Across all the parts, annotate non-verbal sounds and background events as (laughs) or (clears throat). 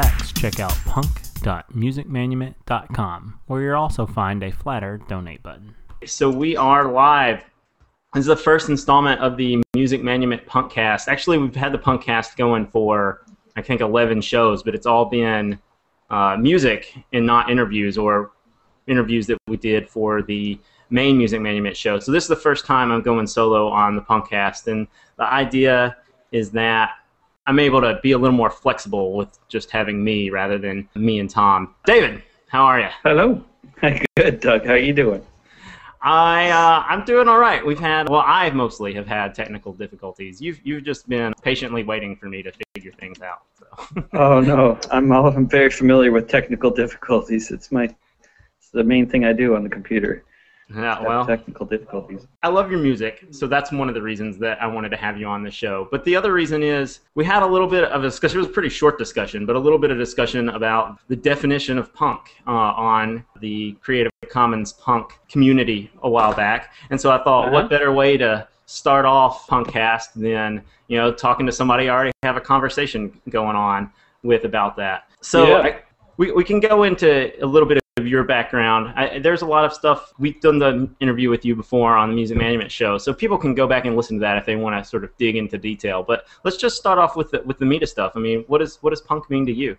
tracks, check out punk.musicmanumit.com, where you'll also find a Flattr donate button. So we are live. This is the first installment of the Music Manumit Punkcast. Actually, we've had the Punkcast going for I think 11 shows, but it's all been uh, music and not interviews or interviews that we did for the main Music Manumit show. So this is the first time I'm going solo on the Punkcast, and the idea is that I'm able to be a little more flexible with just having me rather than me and Tom. David, how are you? Hello. Good, Doug. How are you doing? I uh, I'm doing all right. We've had well, I mostly have had technical difficulties. You've you've just been patiently waiting for me to figure things out. So. (laughs) oh no, I'm all, I'm very familiar with technical difficulties. It's my it's the main thing I do on the computer. Yeah, well, technical difficulties. I love your music, so that's one of the reasons that I wanted to have you on the show. But the other reason is we had a little bit of a discussion. It was a pretty short discussion, but a little bit of discussion about the definition of punk uh, on the Creative Commons punk community a while back. And so I thought, uh-huh. what better way to start off Punkcast than you know talking to somebody I already have a conversation going on with about that. So yeah. I, we we can go into a little bit of your background. I, there's a lot of stuff we've done the interview with you before on the Music Manumit show, so people can go back and listen to that if they want to sort of dig into detail. But let's just start off with the, with the meat of stuff. I mean, what does what does punk mean to you?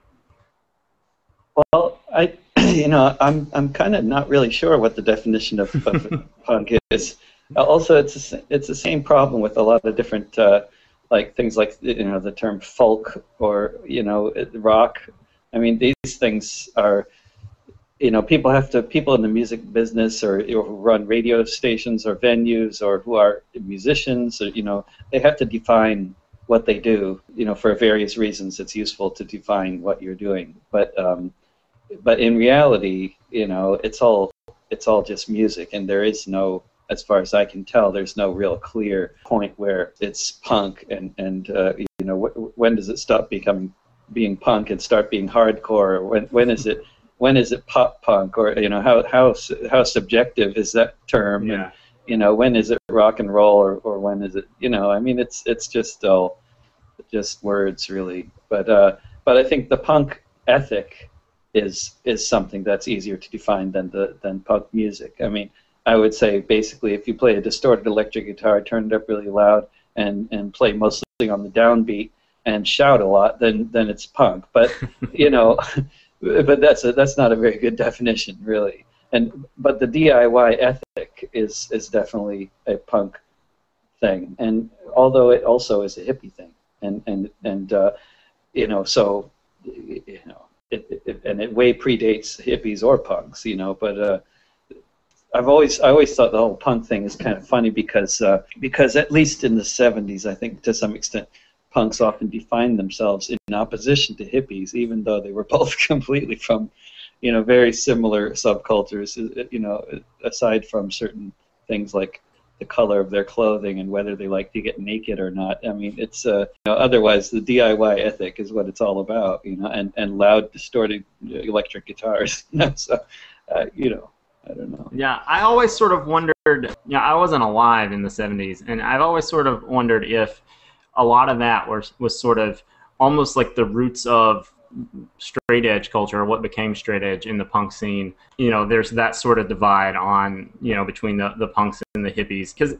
Well, I (clears throat) you know I'm I'm kind of not really sure what the definition of, of (laughs) punk is. Also, it's a, it's the same problem with a lot of different uh, like things like you know the term folk or you know rock. I mean, these things are you know, people have to people in the music business or who run radio stations or venues or who are musicians or you know, they have to define what they do. You know, for various reasons, it's useful to define what you're doing. But um, but in reality, you know, it's all it's all just music, and there is no, as far as I can tell, there's no real clear point where it's punk and and uh, you know, wh- when does it stop becoming being punk and start being hardcore? When when is it when is it pop punk? Or you know how how how subjective is that term? Yeah. and you know when is it rock and roll or, or when is it you know I mean it's it's just all just words really. But uh, but I think the punk ethic is is something that's easier to define than the than punk music. I mean I would say basically if you play a distorted electric guitar turn it up really loud and and play mostly on the downbeat and shout a lot then then it's punk. But (laughs) you know but that's a, that's not a very good definition, really. And but the DIY ethic is is definitely a punk thing, and although it also is a hippie thing, and and and uh, you know, so you know, it, it, and it way predates hippies or punks, you know, but. Uh, I've always I always thought the whole punk thing is kind of funny because uh, because at least in the 70s I think to some extent punks often defined themselves in opposition to hippies, even though they were (laughs) both completely from, you know, very similar subcultures. Uh, you know, aside from certain things like the color of their clothing and whether they like to get naked or not. I mean, it's uh, you know, otherwise the DIY ethic is what it's all about. You know, and and loud, distorted electric guitars. (laughs) so, uh, you know. I don't know. Yeah, I always sort of wondered. Yeah, I wasn't alive in the '70s, and I've always sort of wondered if a lot of that was was sort of almost like the roots of straight edge culture, or what became straight edge in the punk scene. You know, there's that sort of divide on you know between the the punks and the hippies because.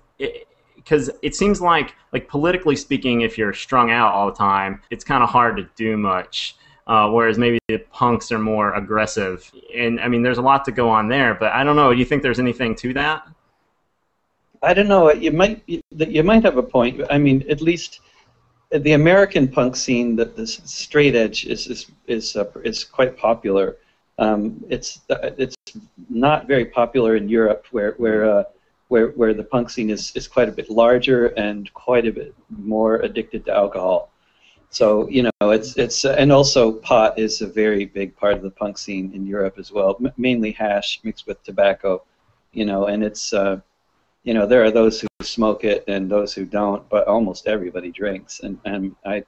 because it seems like, like politically speaking, if you're strung out all the time, it's kind of hard to do much. Uh, whereas maybe the punks are more aggressive, and I mean, there's a lot to go on there. But I don't know. Do you think there's anything to that? I don't know. You might you might have a point. I mean, at least the American punk scene, the, the straight edge is is is, uh, is quite popular. Um, it's it's not very popular in Europe, where where uh, where where the punk scene is, is quite a bit larger and quite a bit more addicted to alcohol. So you know, it's it's uh, and also pot is a very big part of the punk scene in Europe as well. M- mainly hash mixed with tobacco, you know, and it's uh, you know, there are those who smoke it and those who don't, but almost everybody drinks. And, and I,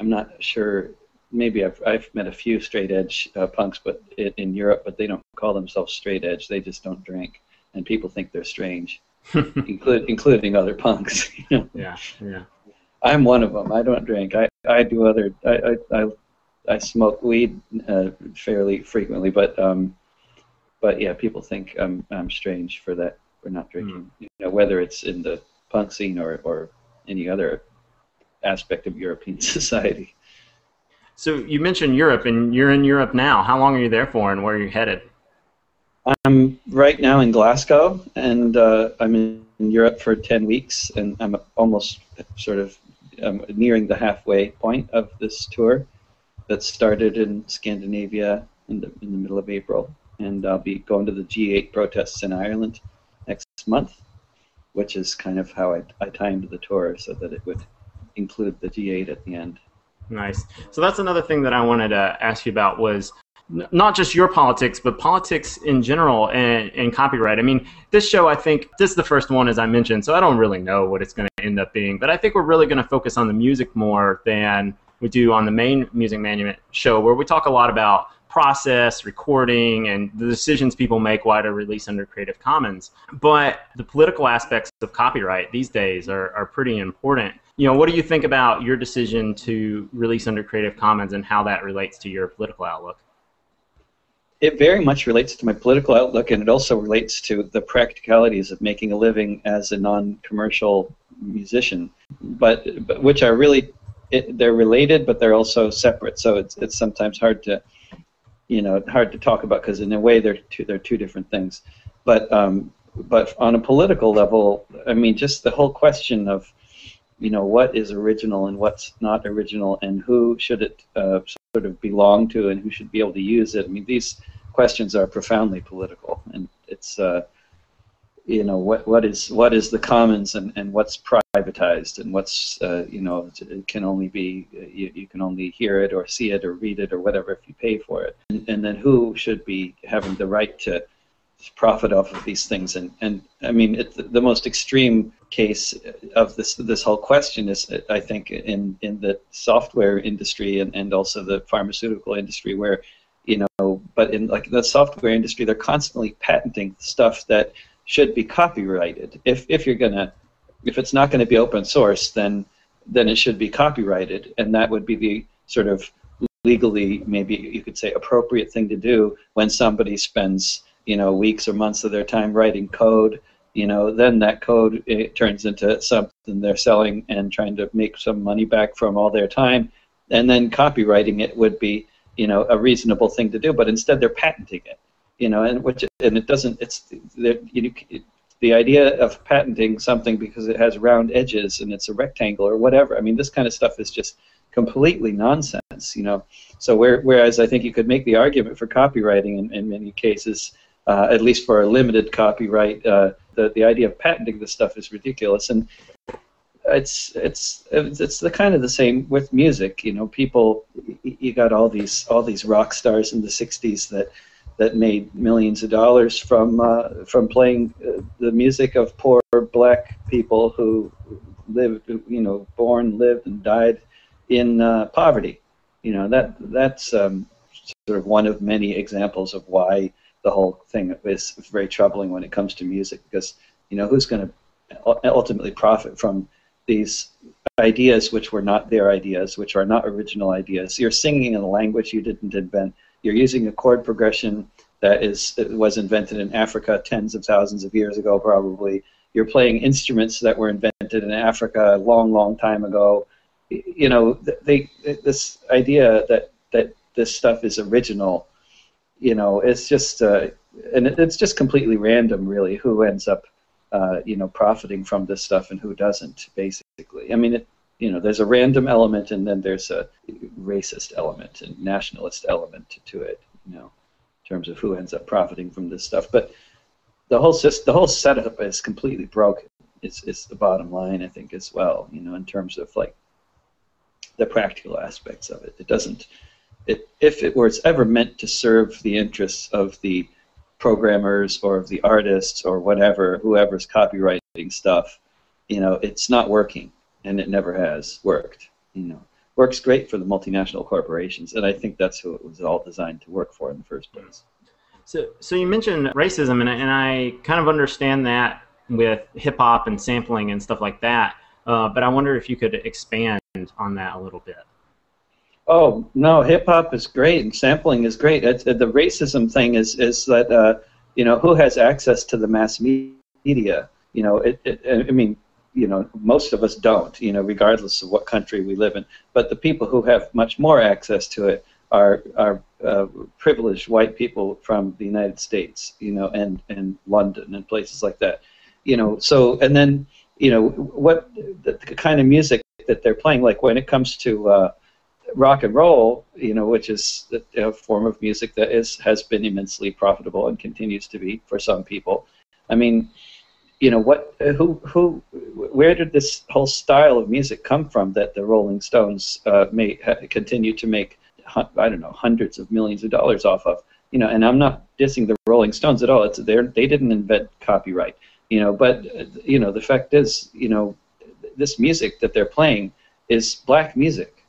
I'm not sure. Maybe I've, I've met a few straight edge uh, punks, but it, in Europe, but they don't call themselves straight edge. They just don't drink, and people think they're strange, (laughs) include, including other punks. (laughs) Yeah, yeah. I'm one of them. I don't drink. I, I do other. I, I, I, I smoke weed uh, fairly frequently, but um, but yeah, people think I'm I'm strange for that for not drinking. Mm. You know, whether it's in the punk scene or or any other aspect of European (laughs) society. So you mentioned Europe, and you're in Europe now. How long are you there for, and where are you headed? I'm right now in Glasgow, and uh, I'm in, in, Europe for 10 weeks, and I'm almost sort of um, nearing the halfway point of this tour that started in Scandinavia in the, in the middle of April. And I'll be going to the G8 protests in Ireland month, which is kind of how I, I timed the tour so that it would include the G8 at the end. Nice. So that's another thing that I wanted to ask you about was not just your politics, but politics in general and, and copyright. I mean, this show, I think, this is the first one, as I mentioned, so I don't really know what it's going to end up being. But I think we're really going to focus on the music more than we do on the main Music Manumit show, where we talk a lot about process, recording, and the decisions people make why to release under Creative Commons. But the political aspects of copyright these days are, are pretty important you know, what do you think about your decision to release under Creative Commons and how that relates to your political outlook? It very much relates to my political outlook, and it also relates to the practicalities of making a living as a non-commercial musician, but, but which are really it, they're related, but they're also separate. So it's it's sometimes hard to, you know, hard to talk about because in a way they're two they're two different things. But um, but on a political level, I mean, just the whole question of you know what is original and what's not original and who should it uh, sort of belong to and who should be able to use it. I mean, these questions are profoundly political, and it's uh, you know what what is what is the commons and, and what's privatized and what's uh, you know it can only be you, you can only hear it or see it or read it or whatever if you pay for it, and, and then who should be having the right to profit off of these things. And, and I mean, it, the most extreme case of this this whole question is, I think, in, in the software industry and, and also the pharmaceutical industry, where you know, but in like the software industry, they're constantly patenting stuff that should be copyrighted. If if you're gonna, if it's not going to be open source, then then it should be copyrighted, and that would be the sort of legally maybe you could say appropriate thing to do when somebody spends you know weeks or months of their time writing code you know then that code it turns into something they're selling and trying to make some money back from all their time and then copyrighting it would be you know a reasonable thing to do but instead they're patenting it you know and which and it doesn't it's you know, the idea of patenting something because it has round edges and it's a rectangle or whatever i mean this kind of stuff is just completely nonsense you know so where, whereas i think you could make the argument for copyrighting in, in many cases uh, at least for a limited copyright. Uh, the the idea of patenting this stuff is ridiculous, and it's it's it's the kind of the same with music. You know, people you got all these all these rock stars in the '60s that that made millions of dollars from uh, from playing uh, the music of poor black people who lived, you know, born, lived, and died in uh, poverty. You know that that's um, sort of one of many examples of why the whole thing is very troubling when it comes to music because you know who's going to ultimately profit from these ideas which were not their ideas, which are not original ideas. You're singing in a language you didn't invent. You're using a chord progression that is was invented in Africa tens of thousands of years ago, probably. You're playing instruments that were invented in Africa a long, long time ago. You know, they this idea that that this stuff is original you know, it's just uh, and it's just completely random, really, who ends up, uh, you know, profiting from this stuff and who doesn't. Basically, I mean, it, you know, there's a random element and then there's a racist element and nationalist element to it, you know, in terms of who ends up profiting from this stuff. But the whole system, the whole setup is completely broken. It's, it's the bottom line, I think, as well. You know, in terms of like the practical aspects of it, it doesn't it, if it was ever meant to serve the interests of the programmers or of the artists or whatever, whoever's copyrighting stuff, you know, it's not working, and it never has worked. You know, works great for the multinational corporations, and I think that's who it was all designed to work for in the first place. So, so you mentioned racism, and, and I kind of understand that with hip hop and sampling and stuff like that. Uh, but I wonder if you could expand on that a little bit. Oh no, hip hop is great and sampling is great. It's, the racism thing is is that uh, you know who has access to the mass media. You know, it, it, I mean, you know, most of us don't. You know, regardless of what country we live in. But the people who have much more access to it are are uh, privileged white people from the United States. You know, and and London and places like that. You know, so and then you know what the, the kind of music that they're playing. Like when it comes to uh, rock and roll, you know, which is a form of music that is has been immensely profitable and continues to be for some people. I mean, you know, what, who, who, where did this whole style of music come from that the Rolling Stones uh, may continue to make, I don't know, hundreds of millions of dollars off of? You know, and I'm not dissing the Rolling Stones at all. It's they they didn't invent copyright. You know, but you know, the fact is, you know, this music that they're playing is black music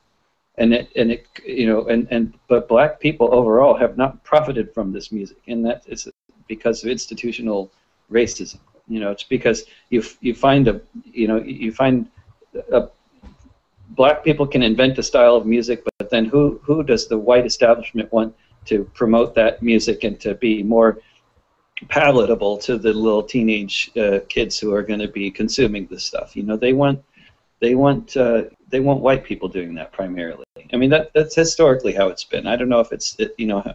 and it and it you know and and but black people overall have not profited from this music and that is because of institutional racism you know it's because you you find a you know you find a black people can invent a style of music but then who who does the white establishment want to promote that music and to be more palatable to the little teenage uh, kids who are going to be consuming this stuff you know they want they want uh, they want white people doing that primarily. I mean that that's historically how it's been. I don't know if it's it, you know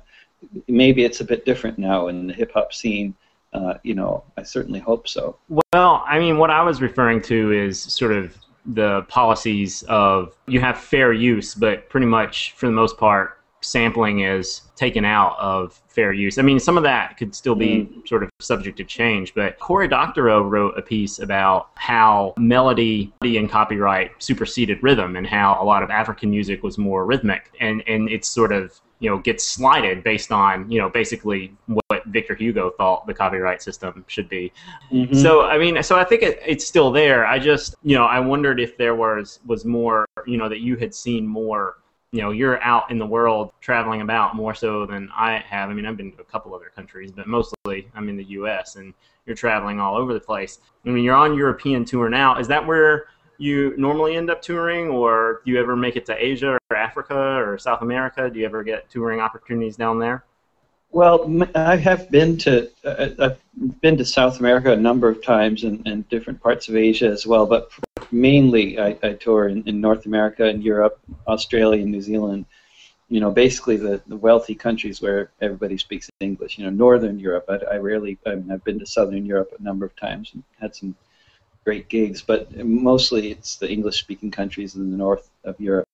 maybe it's a bit different now in the hip hop scene. Uh, you know, I certainly hope so. Well, I mean, what I was referring to is sort of the policies of you have fair use, but pretty much for the most part, sampling is taken out of fair use. I mean, some of that could still be mm. sort of subject to change, but Cory Doctorow wrote a piece about how melody and copyright superseded rhythm and how a lot of African music was more rhythmic and, and it's sort of you know gets slided based on you know basically what Victor Hugo thought the copyright system should be. Mm-hmm. So I mean, so I think it, it's still there. I just you know I wondered if there was was more you know that you had seen more you know you're out in the world traveling about more so than I have. I mean, I've been to a couple other countries, but mostly I'm in the U.S. and you're traveling all over the place. I mean, you're on European tour now. Is that where you normally end up touring, or do you ever make it to Asia or Africa or South America? Do you ever get touring opportunities down there? Well, I have been to uh, I've been to South America a number of times and, and different parts of Asia as well. But mainly, I, I tour in, in North America and Europe, Australia, and New Zealand. You know, basically the, the wealthy countries where everybody speaks English. You know, Northern Europe. I, I rarely. I mean, I've been to Southern Europe a number of times and had some great gigs, but mostly it's the English-speaking countries in the north of Europe,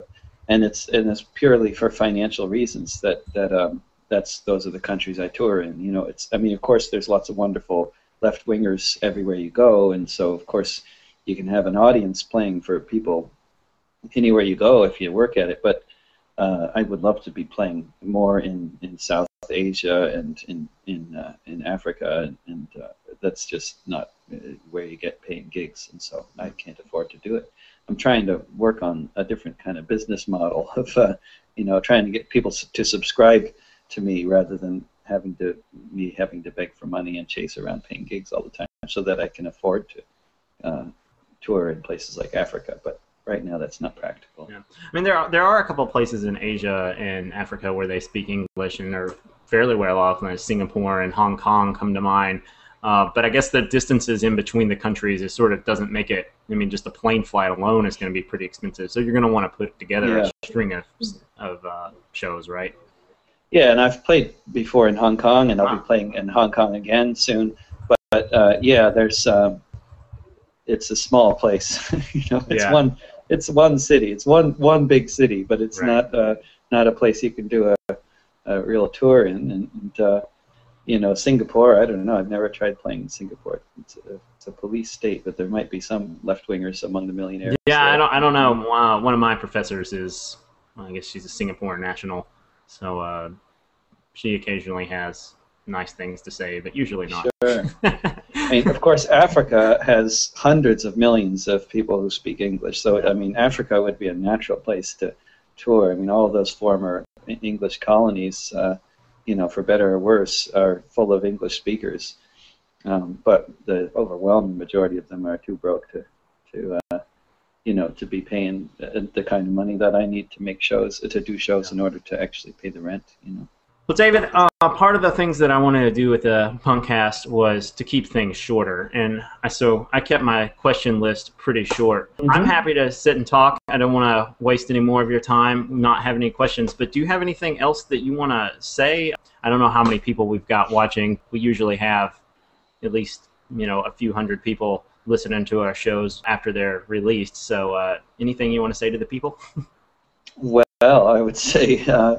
and it's and it's purely for financial reasons that that um, that's those are the countries I tour in. You know, it's I mean, of course, there's lots of wonderful left wingers everywhere you go, and so of course you can have an audience playing for people anywhere you go if you work at it. But uh, I would love to be playing more in, in South Asia and in in uh, in Africa, and, and uh, that's just not uh, where you get paying gigs, and so I can't afford to do it. I'm trying to work on a different kind of business model (laughs) of, uh, you know, trying to get people to subscribe to me rather than having to me having to beg for money and chase around paying gigs all the time, so that I can afford to uh, tour in places like Africa. But right now, that's not practical. Yeah. I mean, there are there are a couple of places in Asia and Africa where they speak English and are fairly well off. Like Singapore and Hong Kong come to mind. Uh, but I guess the distances in between the countries is sort of doesn't make it. I mean, just a plane flight alone is going to be pretty expensive. So you're going to want to put together yeah. a string of of uh, shows, right? Yeah, and I've played before in Hong Kong, and I'll wow. be playing in Hong Kong again soon. But, but uh, yeah, there's um, it's a small place. (laughs) you know, it's yeah. one it's one city. It's one one big city, but it's right. not uh, not a place you can do a, a real tour in. And, and uh, you know, Singapore. I don't know. I've never tried playing in Singapore. It's a, it's a police state, but there might be some left wingers among the millionaires. Yeah, there. I don't I don't know. Uh, one of my professors is, well, I guess she's a Singapore national so uh, she occasionally has nice things to say, but usually not. Sure. (laughs) I mean, of course, Africa has hundreds of millions of people who speak English. So, I mean, Africa would be a natural place to tour. I mean, all of those former English colonies, uh, you know, for better or worse, are full of English speakers. Um, but the overwhelming majority of them are too broke to to uh, you know, to be paying uh, the kind of money that I need to make shows, to do shows in order to actually pay the rent, you know. Well, David, uh, part of the things that I wanted to do with the Punkcast was to keep things shorter, and I, so I kept my question list pretty short. Mm-hmm. I'm happy to sit and talk. I don't want to waste any more of your time, not have any questions. But do you have anything else that you want to say? I don't know how many people we've got watching. We usually have at least you know a few hundred people listening to our shows after they're released. So, uh, anything you want to say to the people? (laughs) well, I would say. Uh,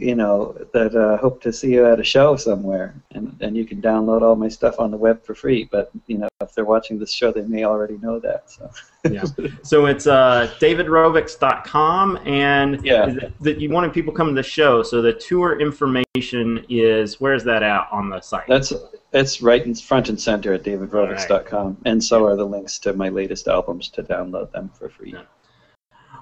you know, that uh, hope to see you at a show somewhere, and and you can download all my stuff on the web for free. But you know, if they're watching this show, they may already know that. So yeah, so it's uh, davidrovics.com, and yeah, that you wanted people coming to the show. So the tour information is where's that at on the site? That's it's right in front and center at davidrovics.com, right. and so are the links to my latest albums to download them for free. Yeah.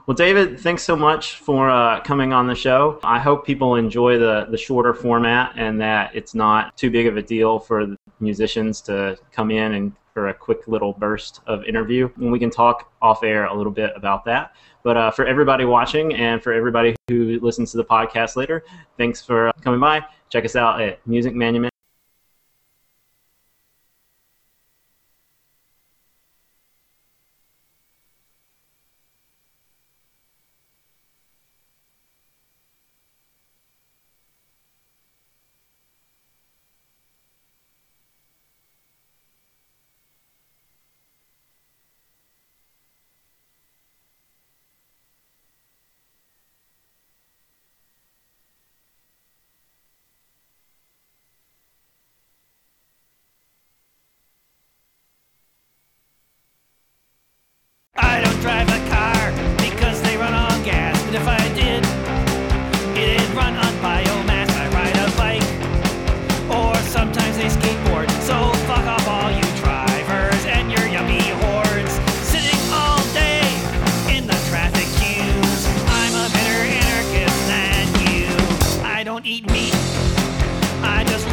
Well, David, thanks so much for uh, coming on the show. I hope people enjoy the, the shorter format and that it's not too big of a deal for musicians to come in and for a quick little burst of interview. And we can talk off air a little bit about that. But uh, for everybody watching and for everybody who listens to the podcast later, thanks for coming by. Check us out at Music Manumit.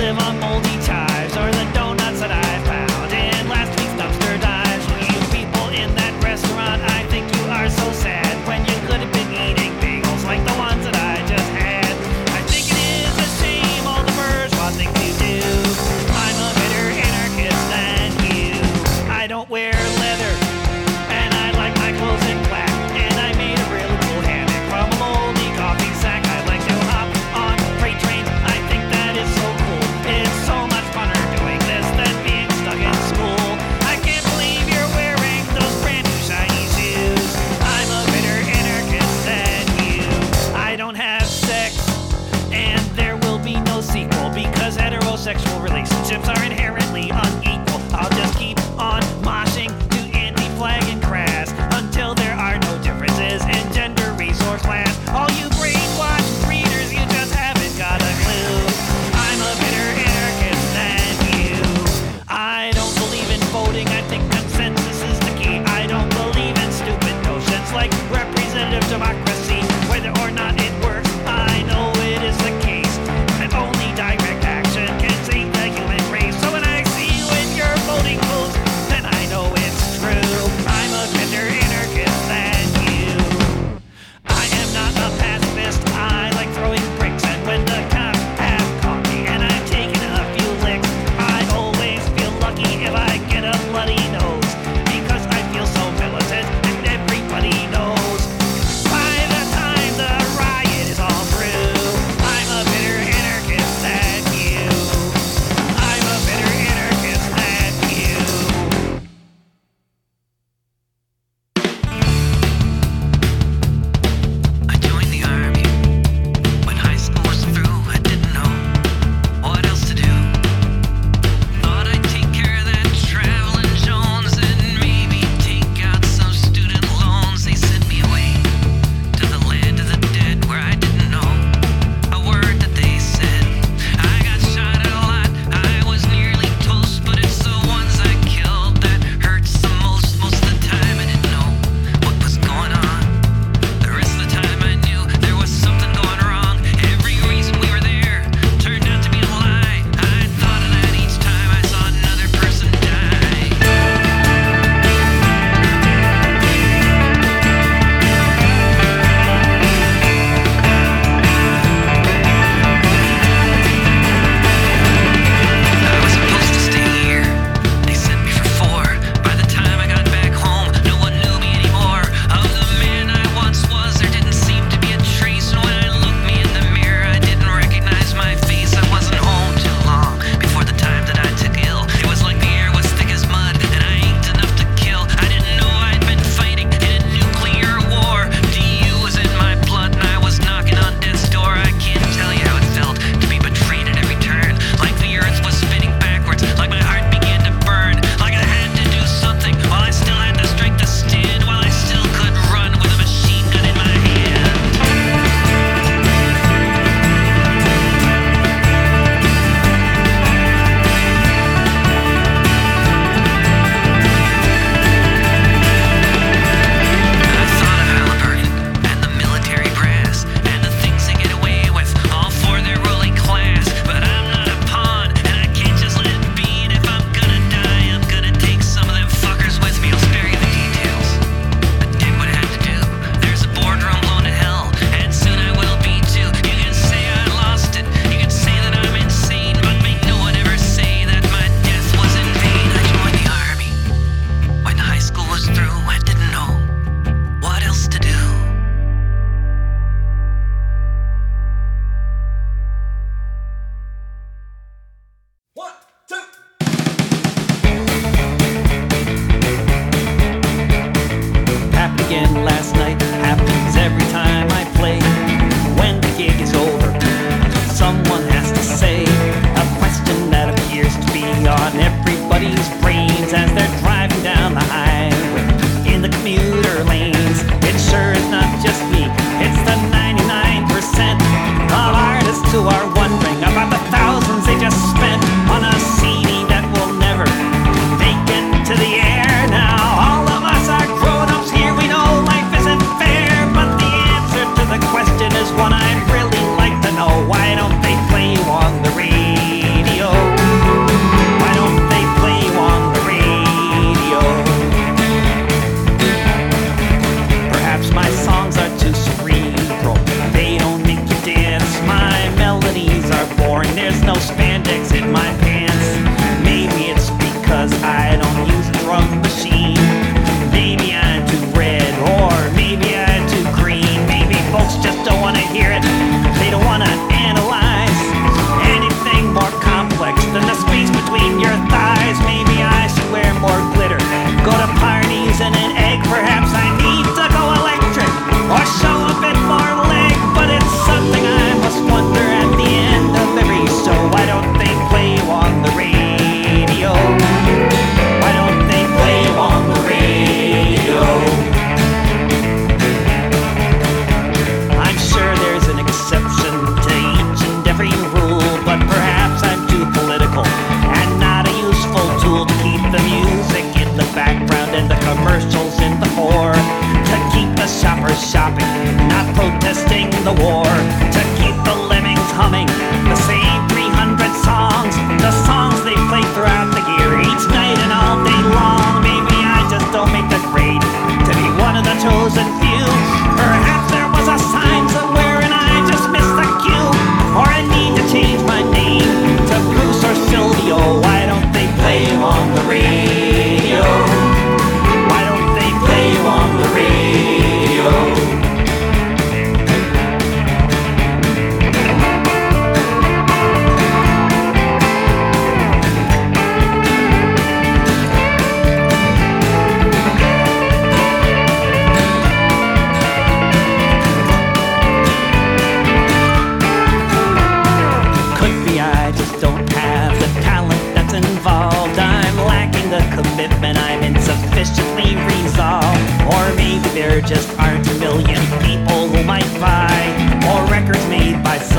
live on moldy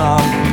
made